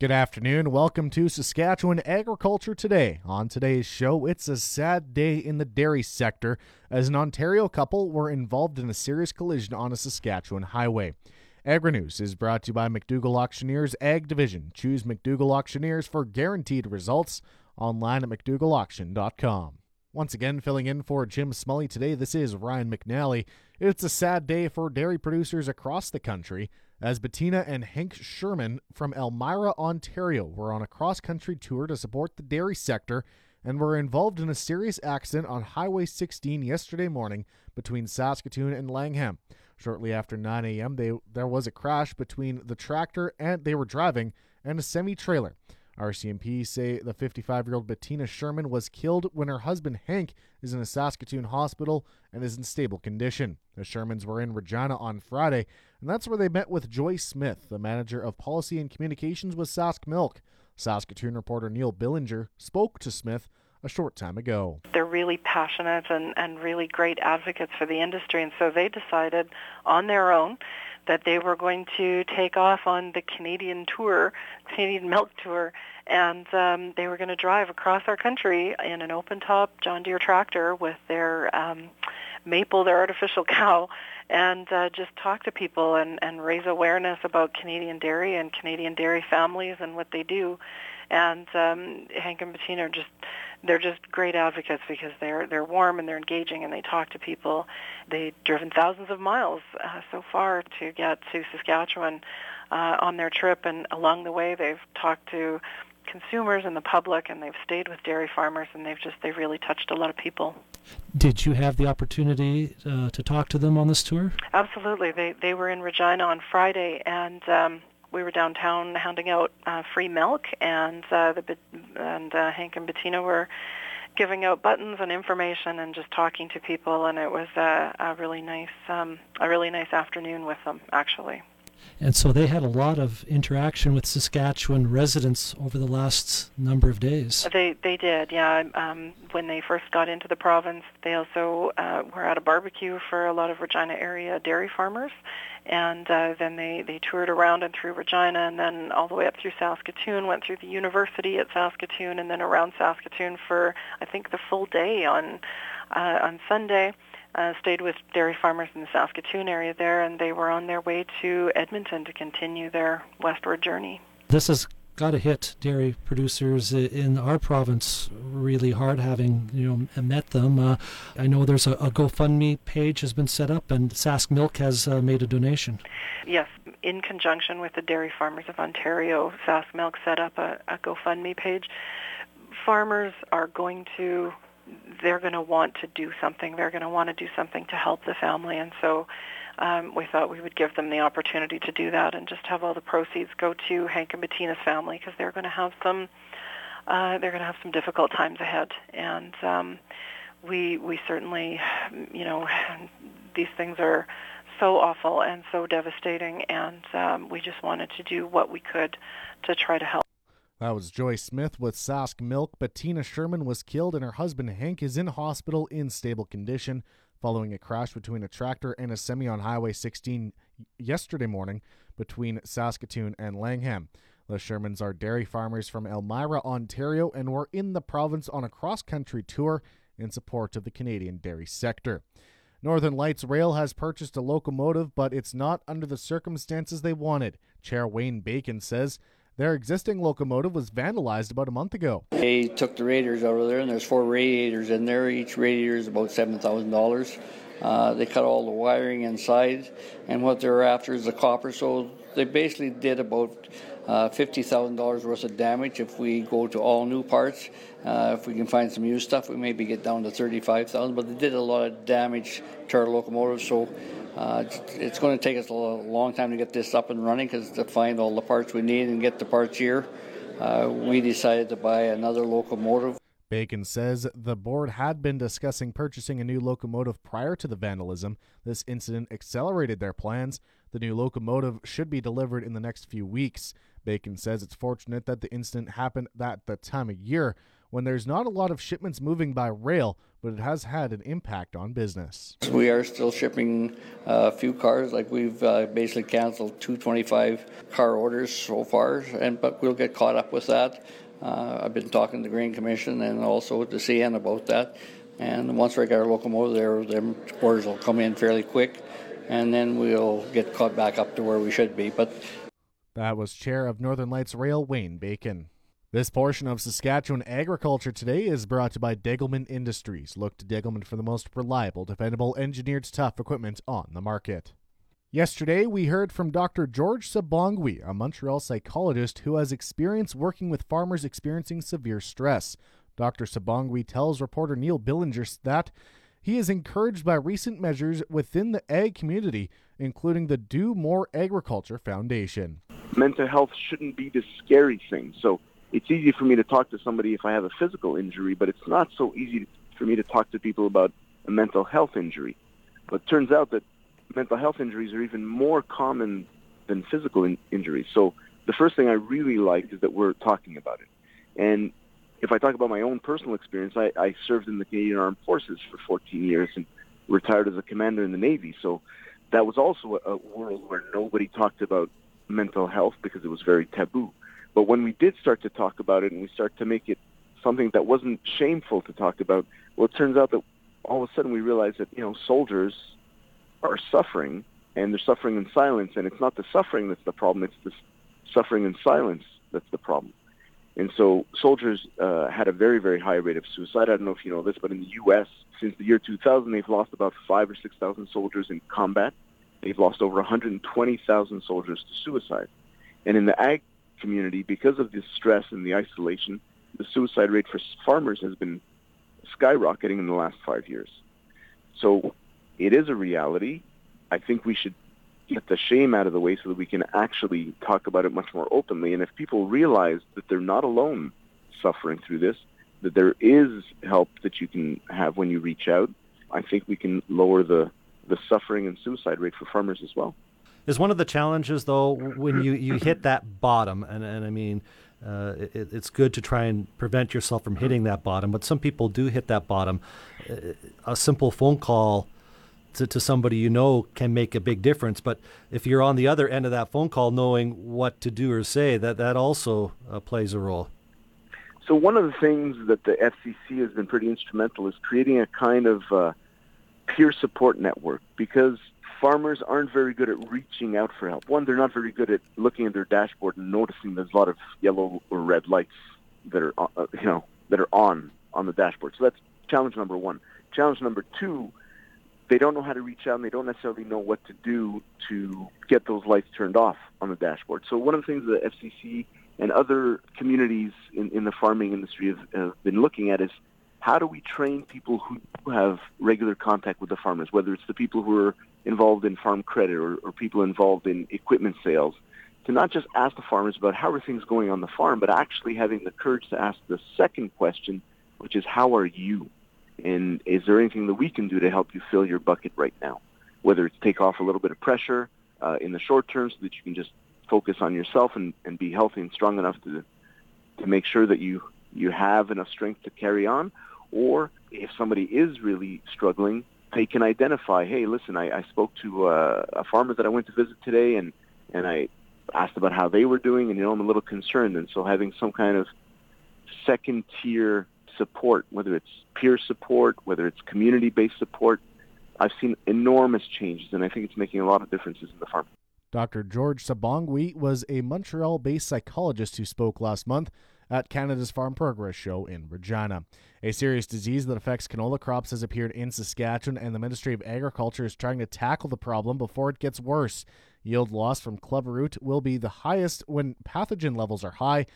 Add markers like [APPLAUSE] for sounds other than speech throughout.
Good afternoon. Welcome to Saskatchewan Agriculture Today. On today's show, it's a sad day in the dairy sector as an Ontario couple were involved in a serious collision on a Saskatchewan highway. Agri News is brought to you by McDougall Auctioneers Ag Division. Choose McDougall Auctioneers for guaranteed results online at McDougallAuction.com. Once again, filling in for Jim Smully today, this is Ryan McNally. It's a sad day for dairy producers across the country as Bettina and Hank Sherman from Elmira, Ontario, were on a cross country tour to support the dairy sector and were involved in a serious accident on Highway 16 yesterday morning between Saskatoon and Langham. Shortly after 9 a.m., they, there was a crash between the tractor and they were driving and a semi trailer. RCMP say the 55 year old Bettina Sherman was killed when her husband Hank is in a Saskatoon hospital and is in stable condition. The Shermans were in Regina on Friday, and that's where they met with Joy Smith, the manager of policy and communications with Sask Milk. Saskatoon reporter Neil Billinger spoke to Smith a short time ago. They're really passionate and, and really great advocates for the industry, and so they decided on their own that they were going to take off on the Canadian tour, Canadian milk tour, and um, they were going to drive across our country in an open-top John Deere tractor with their um, maple, their artificial [LAUGHS] cow, and uh, just talk to people and, and raise awareness about Canadian dairy and Canadian dairy families and what they do. And um, Hank and Bettina are just they're just great advocates because they're they're warm and they're engaging and they talk to people. They've driven thousands of miles uh, so far to get to Saskatchewan uh, on their trip, and along the way they've talked to consumers and the public, and they've stayed with dairy farmers, and they've just they've really touched a lot of people. Did you have the opportunity uh, to talk to them on this tour? Absolutely. They they were in Regina on Friday, and um, we were downtown handing out uh, free milk, and uh, the and uh, Hank and Bettina were giving out buttons and information and just talking to people, and it was a, a really nice um, a really nice afternoon with them actually. And so they had a lot of interaction with Saskatchewan residents over the last number of days. They they did, yeah. Um, when they first got into the province, they also uh, were at a barbecue for a lot of Regina area dairy farmers, and uh, then they they toured around and through Regina, and then all the way up through Saskatoon, went through the university at Saskatoon, and then around Saskatoon for I think the full day on uh, on Sunday uh, stayed with dairy farmers in the Saskatoon area there, and they were on their way to Edmonton to continue their westward journey. This has got to hit dairy producers in our province really hard, having you know met them. Uh, I know there's a, a, GoFundMe page has been set up, and Sask Milk has uh, made a donation. Yes, in conjunction with the Dairy Farmers of Ontario, Sask Milk set up a, a GoFundMe page. Farmers are going to they're going to want to do something. They're going to want to do something to help the family, and so um, we thought we would give them the opportunity to do that and just have all the proceeds go to Hank and Bettina's family because they're going to have some uh, they're going to have some difficult times ahead, and um, we we certainly you know [SIGHS] these things are so awful and so devastating, and um, we just wanted to do what we could to try to help. That was Joy Smith with Sask Milk. Bettina Sherman was killed, and her husband Hank is in hospital in stable condition following a crash between a tractor and a semi on Highway 16 yesterday morning between Saskatoon and Langham. The Shermans are dairy farmers from Elmira, Ontario, and were in the province on a cross country tour in support of the Canadian dairy sector. Northern Lights Rail has purchased a locomotive, but it's not under the circumstances they wanted. Chair Wayne Bacon says their existing locomotive was vandalized about a month ago. They took the radiators over there, and there's four radiators in there. Each radiator is about seven thousand uh, dollars. They cut all the wiring inside, and what they're after is the copper. So they basically did about uh, $50,000 worth of damage if we go to all new parts. Uh, if we can find some used stuff, we maybe get down to 35000 But they did a lot of damage to our locomotive, so uh, it's going to take us a long time to get this up and running because to find all the parts we need and get the parts here, uh, we decided to buy another locomotive. Bacon says the board had been discussing purchasing a new locomotive prior to the vandalism. This incident accelerated their plans. The new locomotive should be delivered in the next few weeks. Bacon says it's fortunate that the incident happened at the time of year when there's not a lot of shipments moving by rail, but it has had an impact on business. We are still shipping a few cars. Like we've uh, basically canceled 225 car orders so far, and but we'll get caught up with that. Uh, I've been talking to the Grain Commission and also the CN about that. And once we get our locomotive there, them orders will come in fairly quick, and then we'll get caught back up to where we should be. But that was Chair of Northern Lights Rail, Wayne Bacon. This portion of Saskatchewan Agriculture Today is brought to you by Degelman Industries. Look to Degelman for the most reliable, dependable, engineered tough equipment on the market. Yesterday, we heard from Dr. George Sabongui, a Montreal psychologist who has experience working with farmers experiencing severe stress. Dr. Sabongui tells reporter Neil Billinger that he is encouraged by recent measures within the ag community, including the Do More Agriculture Foundation. Mental health shouldn't be this scary thing. So it's easy for me to talk to somebody if I have a physical injury, but it's not so easy for me to talk to people about a mental health injury. But it turns out that mental health injuries are even more common than physical in- injuries. So the first thing I really like is that we're talking about it. And if I talk about my own personal experience, I, I served in the Canadian Armed Forces for 14 years and retired as a commander in the Navy. So that was also a, a world where nobody talked about mental health because it was very taboo. But when we did start to talk about it and we start to make it something that wasn't shameful to talk about, well, it turns out that all of a sudden we realized that, you know, soldiers are suffering and they're suffering in silence. And it's not the suffering that's the problem. It's the suffering in silence that's the problem. And so soldiers uh, had a very, very high rate of suicide. I don't know if you know this, but in the U.S., since the year 2000, they've lost about five or 6,000 soldiers in combat. They've lost over 120,000 soldiers to suicide. And in the ag community, because of the stress and the isolation, the suicide rate for farmers has been skyrocketing in the last five years. So it is a reality. I think we should get the shame out of the way so that we can actually talk about it much more openly. And if people realize that they're not alone suffering through this, that there is help that you can have when you reach out, I think we can lower the, the suffering and suicide rate for farmers as well. Is one of the challenges though when you, you hit that bottom, and, and I mean, uh, it, it's good to try and prevent yourself from hitting that bottom, but some people do hit that bottom. Uh, a simple phone call to, to somebody you know can make a big difference. But if you're on the other end of that phone call, knowing what to do or say, that that also uh, plays a role. So one of the things that the FCC has been pretty instrumental is creating a kind of uh, peer support network because farmers aren't very good at reaching out for help. One, they're not very good at looking at their dashboard and noticing there's a lot of yellow or red lights that are uh, uh, you know that are on on the dashboard. So that's challenge number one. Challenge number two, they don't know how to reach out and they don't necessarily know what to do to get those lights turned off on the dashboard. So one of the things that FCC and other communities in, in the farming industry have, have been looking at is how do we train people who have regular contact with the farmers, whether it's the people who are involved in farm credit or, or people involved in equipment sales, to not just ask the farmers about how are things going on the farm, but actually having the courage to ask the second question, which is how are you? And is there anything that we can do to help you fill your bucket right now? Whether it's take off a little bit of pressure uh, in the short term so that you can just focus on yourself and, and be healthy and strong enough to to make sure that you you have enough strength to carry on, or if somebody is really struggling, they can identify, hey, listen, I, I spoke to uh, a farmer that I went to visit today, and and I asked about how they were doing, and you know, I'm a little concerned, and so having some kind of second tier support, whether it's peer support, whether it's community based support, I've seen enormous changes, and I think it's making a lot of differences in the farm. Dr. George Sabongui was a Montreal based psychologist who spoke last month at Canada's Farm Progress Show in Regina. A serious disease that affects canola crops has appeared in Saskatchewan, and the Ministry of Agriculture is trying to tackle the problem before it gets worse. Yield loss from clubroot will be the highest when pathogen levels are high,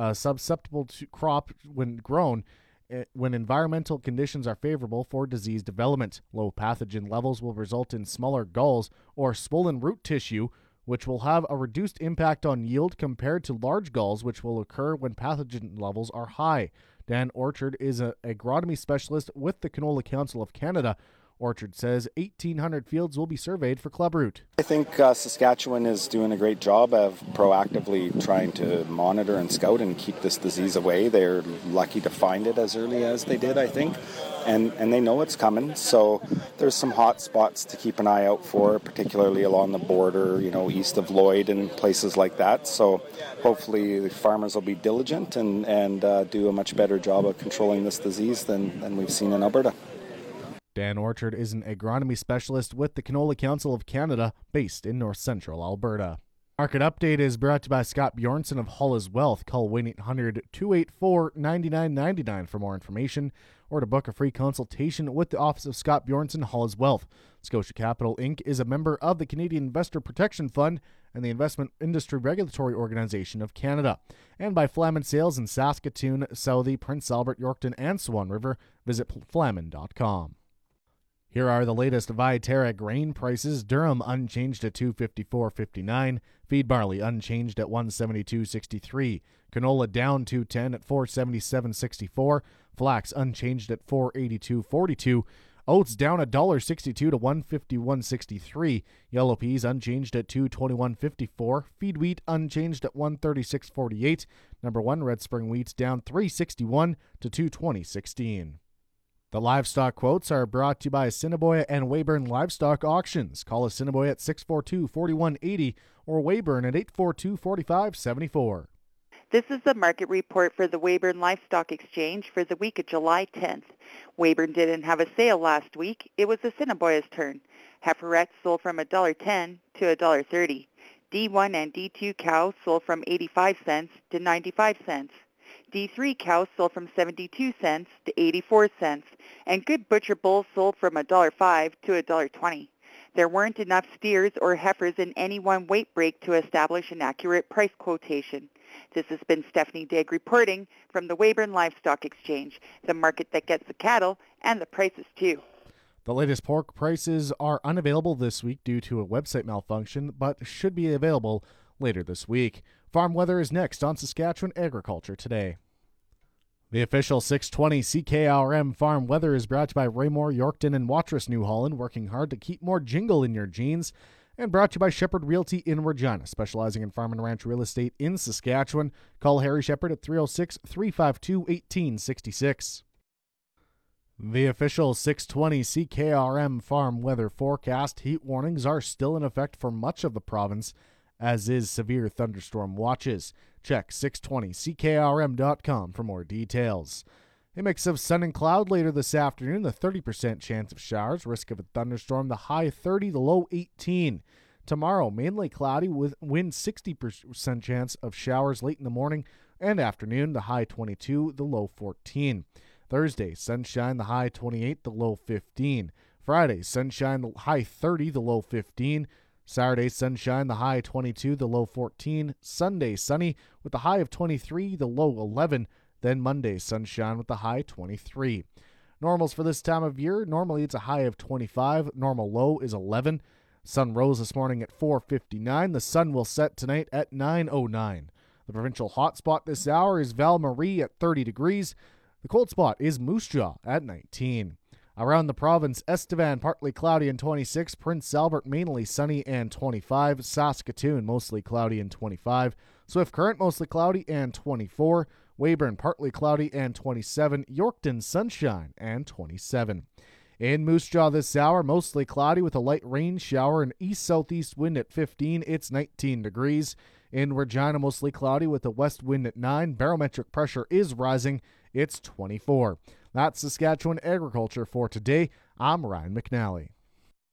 uh, susceptible to crop when grown eh, when environmental conditions are favorable for disease development. Low pathogen levels will result in smaller galls or swollen root tissue, which will have a reduced impact on yield compared to large galls, which will occur when pathogen levels are high. Dan Orchard is an agronomy specialist with the Canola Council of Canada. Orchard says 1,800 fields will be surveyed for clubroot. I think uh, Saskatchewan is doing a great job of proactively trying to monitor and scout and keep this disease away. They're lucky to find it as early as they did, I think, and and they know it's coming. So there's some hot spots to keep an eye out for, particularly along the border, you know, east of Lloyd and places like that. So hopefully the farmers will be diligent and and uh, do a much better job of controlling this disease than than we've seen in Alberta. Dan Orchard is an agronomy specialist with the Canola Council of Canada based in north central Alberta. Market Update is brought to you by Scott Bjornson of HollisWealth. Call 1 800 284 9999 for more information or to book a free consultation with the Office of Scott Bjornson HollisWealth. Scotia Capital Inc. is a member of the Canadian Investor Protection Fund and the Investment Industry Regulatory Organization of Canada. And by Flaman Sales in Saskatoon, Southey, Prince Albert, Yorkton, and Swan River. Visit flaman.com. Here are the latest Viterra grain prices. Durum unchanged at 254.59. Feed barley unchanged at 172.63. Canola down 210 at 477.64. Flax unchanged at 482.42. Oats down $1.62 to 151.63. Yellow peas unchanged at 221.54. Feed wheat unchanged at 136.48. Number 1 red spring wheat down 361 to 220.16. The livestock quotes are brought to you by Assiniboia and Weyburn Livestock Auctions. Call Assiniboia at 642 4180 or Weyburn at 842 4574. This is the market report for the Weyburn Livestock Exchange for the week of July 10th. Weyburn didn't have a sale last week. It was Assiniboia's turn. Heiferettes sold from $1.10 to $1.30. D1 and D2 cows sold from 85 cents to 95 cents. D3 cows sold from 72 cents to 84 cents, and good butcher bulls sold from $1.05 to $1.20. There weren't enough steers or heifers in any one weight break to establish an accurate price quotation. This has been Stephanie Digg reporting from the Weyburn Livestock Exchange, the market that gets the cattle and the prices too. The latest pork prices are unavailable this week due to a website malfunction, but should be available later this week. Farm weather is next on Saskatchewan Agriculture Today. The official 620 CKRM farm weather is brought to you by Raymore, Yorkton, and Watrous, New Holland, working hard to keep more jingle in your jeans. And brought to you by Shepherd Realty in Regina, specializing in farm and ranch real estate in Saskatchewan. Call Harry Shepherd at 306 352 1866. The official 620 CKRM farm weather forecast heat warnings are still in effect for much of the province, as is severe thunderstorm watches. Check 620ckrm.com for more details. A mix of sun and cloud later this afternoon, the 30% chance of showers, risk of a thunderstorm, the high 30, the low 18. Tomorrow, mainly cloudy with wind 60% chance of showers late in the morning and afternoon, the high 22, the low 14. Thursday, sunshine, the high 28, the low 15. Friday, sunshine, the high 30, the low 15. Saturday, sunshine, the high 22, the low 14. Sunday, sunny with the high of 23, the low 11. Then Monday, sunshine with the high 23. Normals for this time of year, normally it's a high of 25, normal low is 11. Sun rose this morning at 4:59. The sun will set tonight at 9:09. The provincial hotspot this hour is Val Marie at 30 degrees. The cold spot is Moose Jaw at 19. Around the province, Estevan partly cloudy and 26, Prince Albert mainly sunny and 25, Saskatoon mostly cloudy and 25, Swift Current mostly cloudy and 24, Weyburn partly cloudy and 27, Yorkton sunshine and 27. In Moose Jaw this hour, mostly cloudy with a light rain shower and east southeast wind at 15. It's 19 degrees. In Regina, mostly cloudy with a west wind at 9. Barometric pressure is rising. It's 24. That's Saskatchewan agriculture for today. I'm Ryan McNally.